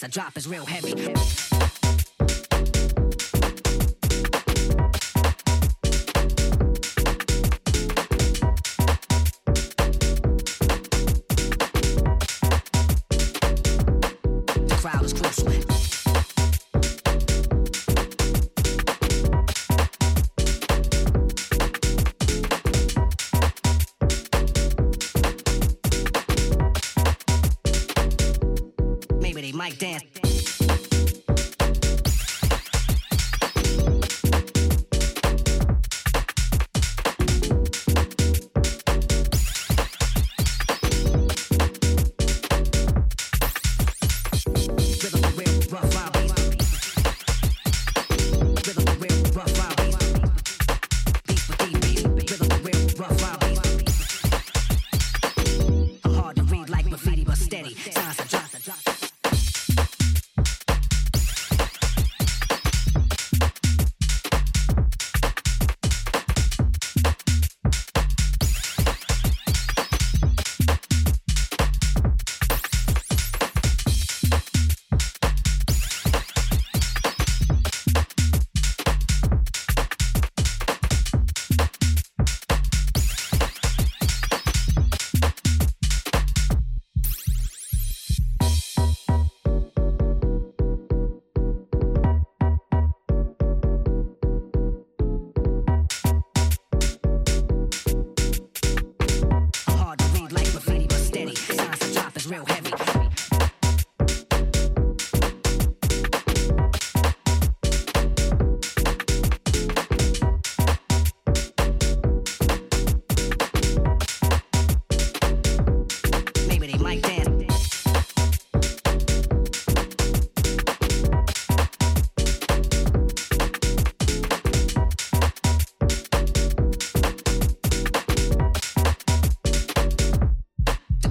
The drop is real heavy.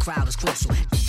crowd is crucial.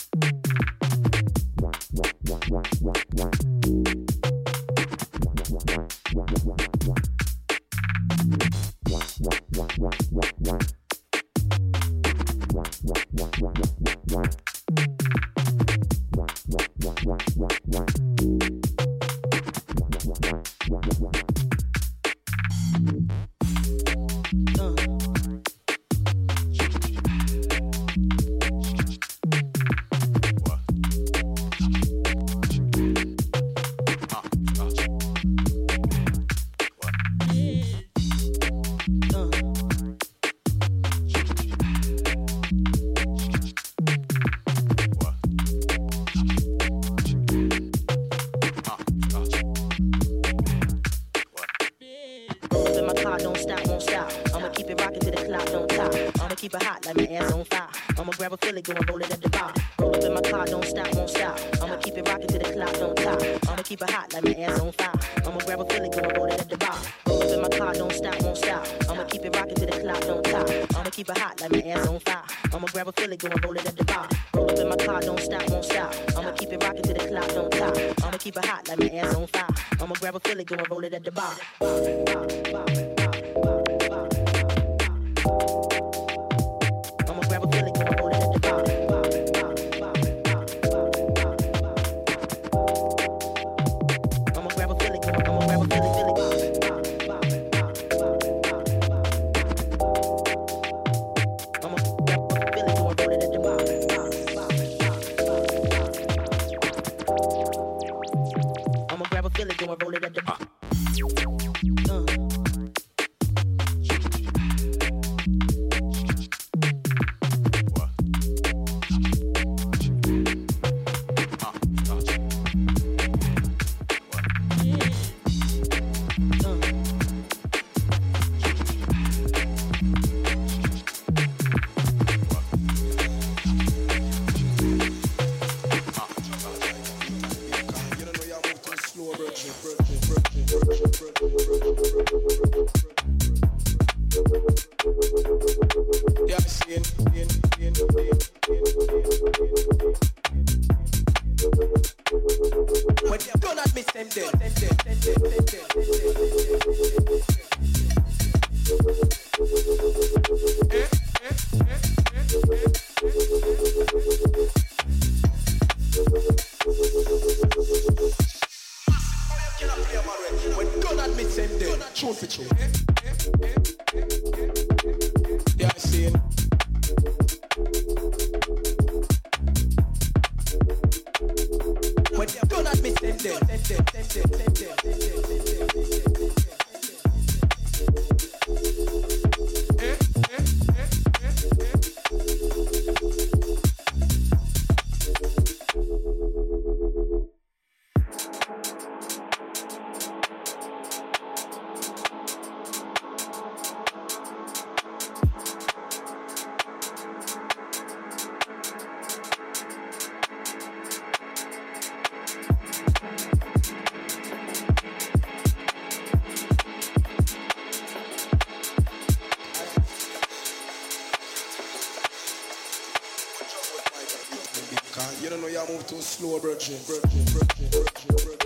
you move too slow, virgin, virgin,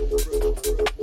virgin,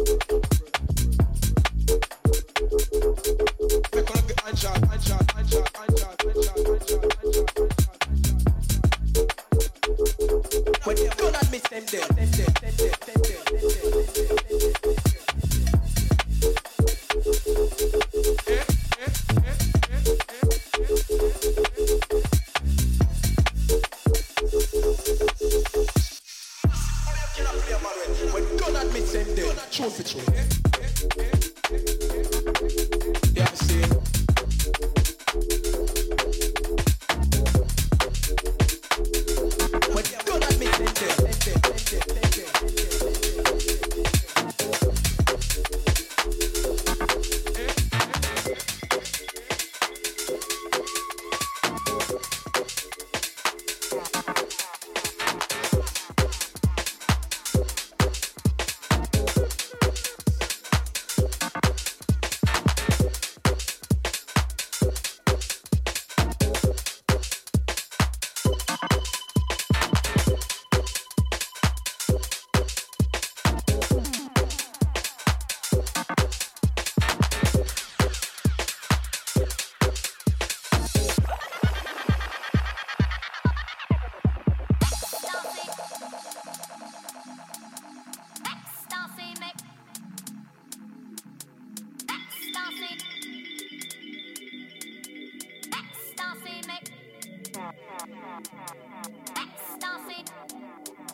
Ecstasy,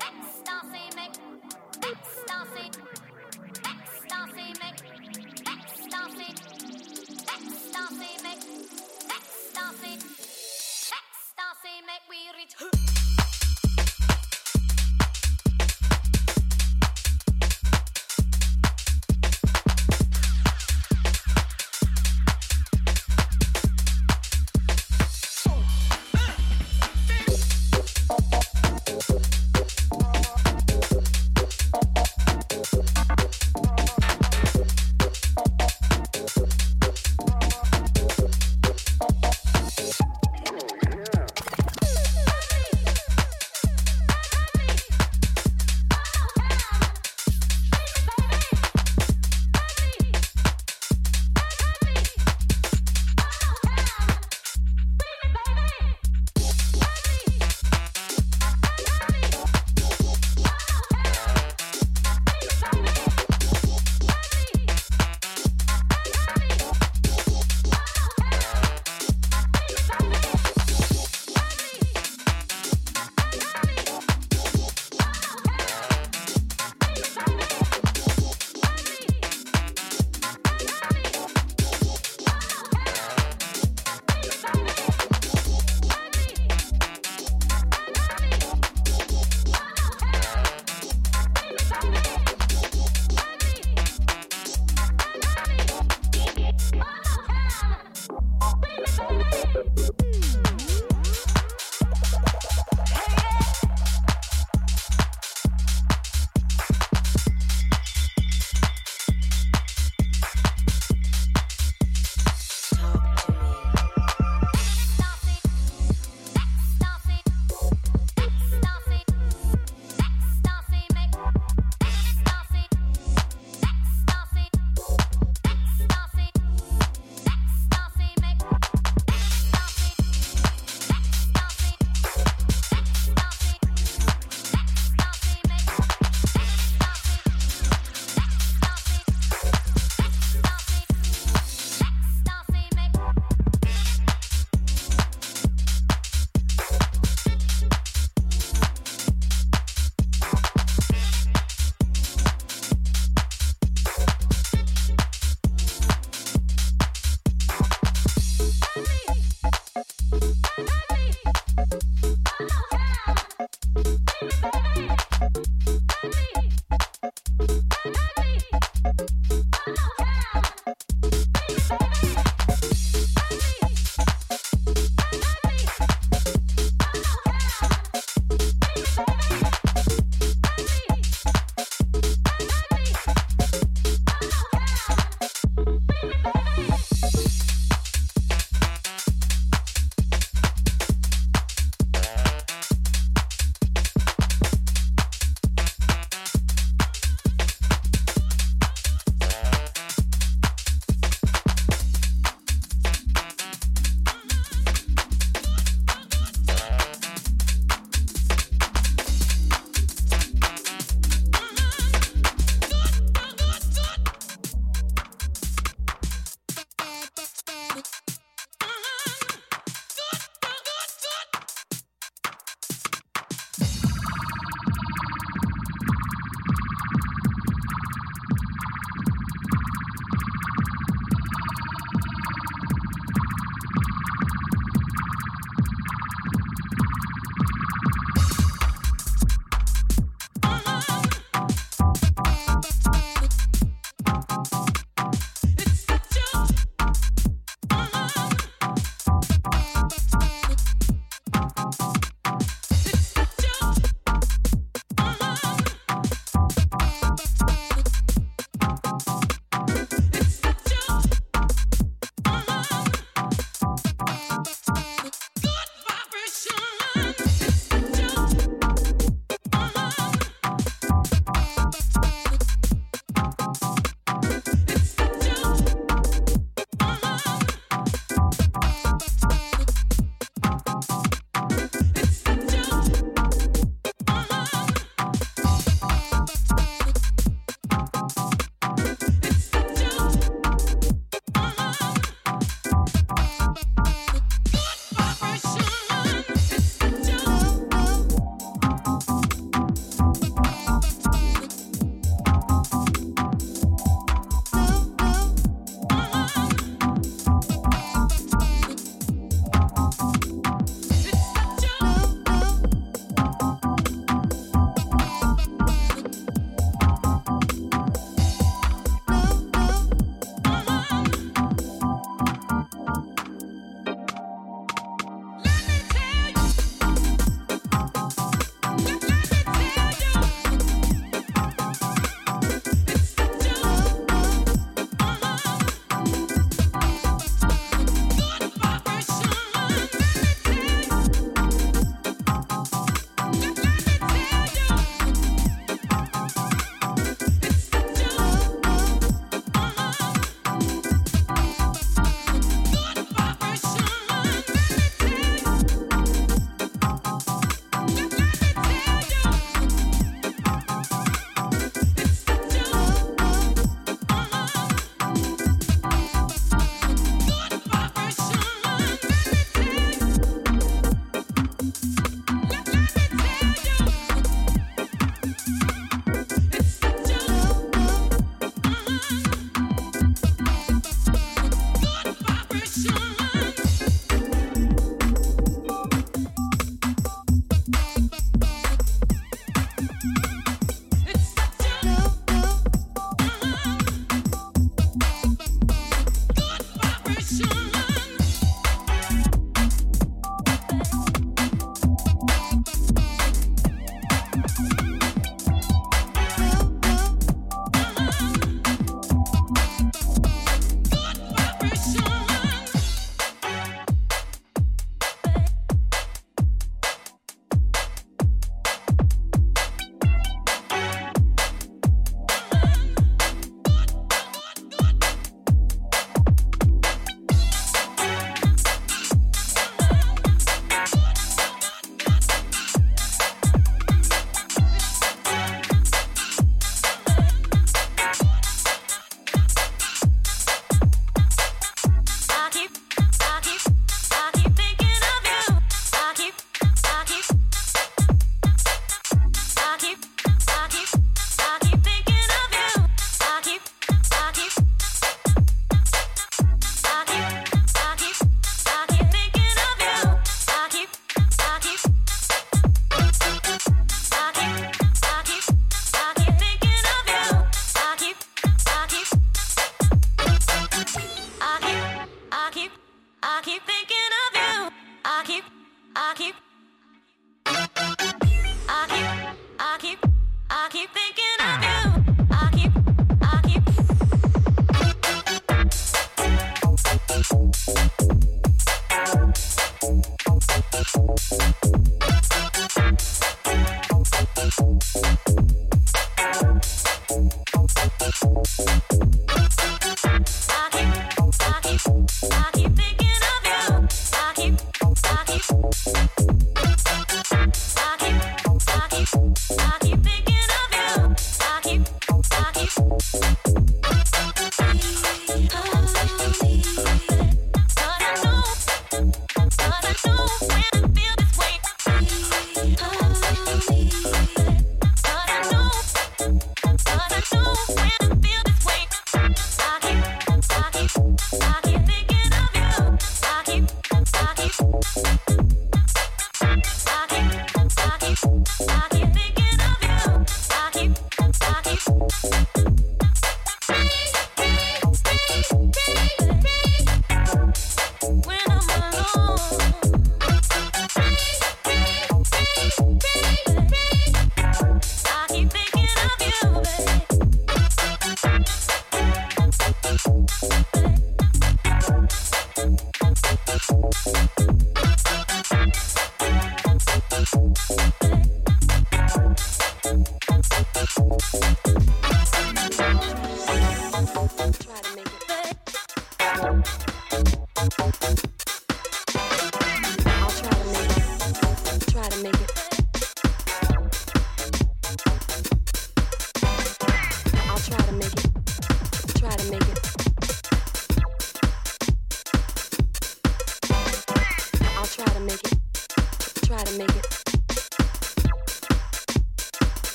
ecstasy make, ecstasy, ecstasy make, ecstasy, ecstasy make, ecstasy.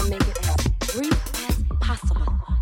to make it as brief as possible.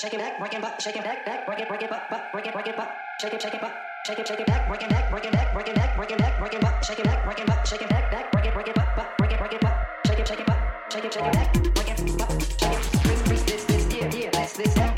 shake it back, break it butt, shake it back, back, break it, break it butt, butt, break it, break it butt, shake it, shake it butt, shake it, shake it back, break it back, break it back, break it back, break it back, break it butt, shake it back, break it butt, shake it back, back, break it, break it butt, butt, break it, break it butt, shake it, shake it butt, shake it, shake it back, break it, butt, shake it, freeze, freeze, this, this, yeah, yeah, this, this.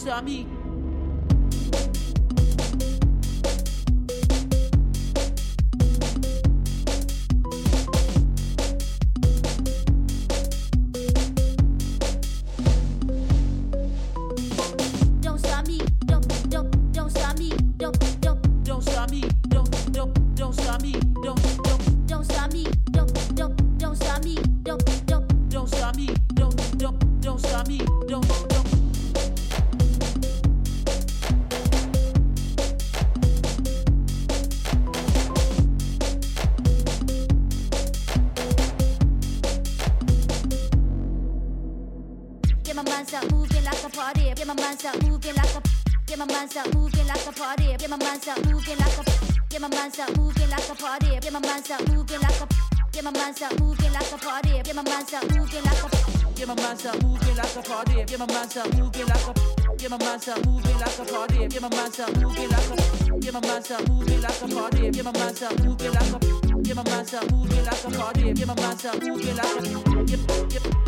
você. mind's up moving like a party. Get my man up moving like a. Get my man up moving like a party. Get my man up moving like a. Get my man up moving like a party. Get my man up moving like a. Get my man up moving like a party. Get my man up moving like a. Get my man up moving like a party. Get my man up moving like a. Yeah.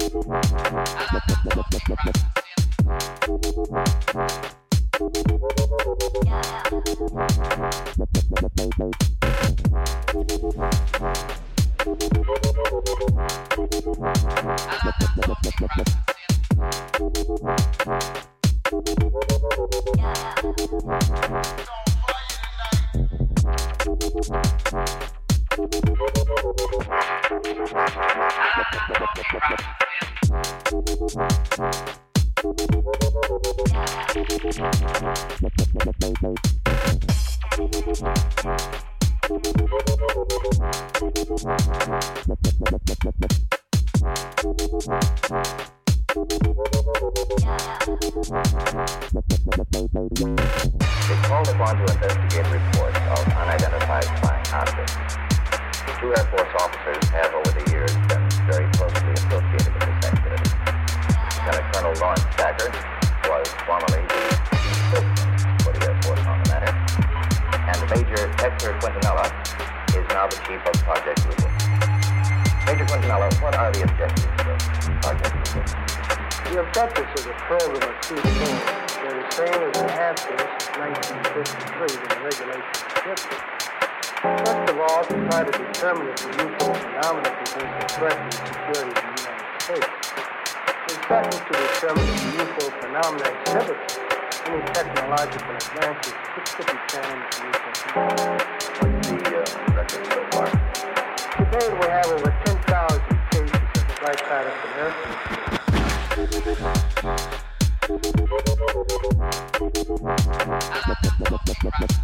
I don't know. Rock.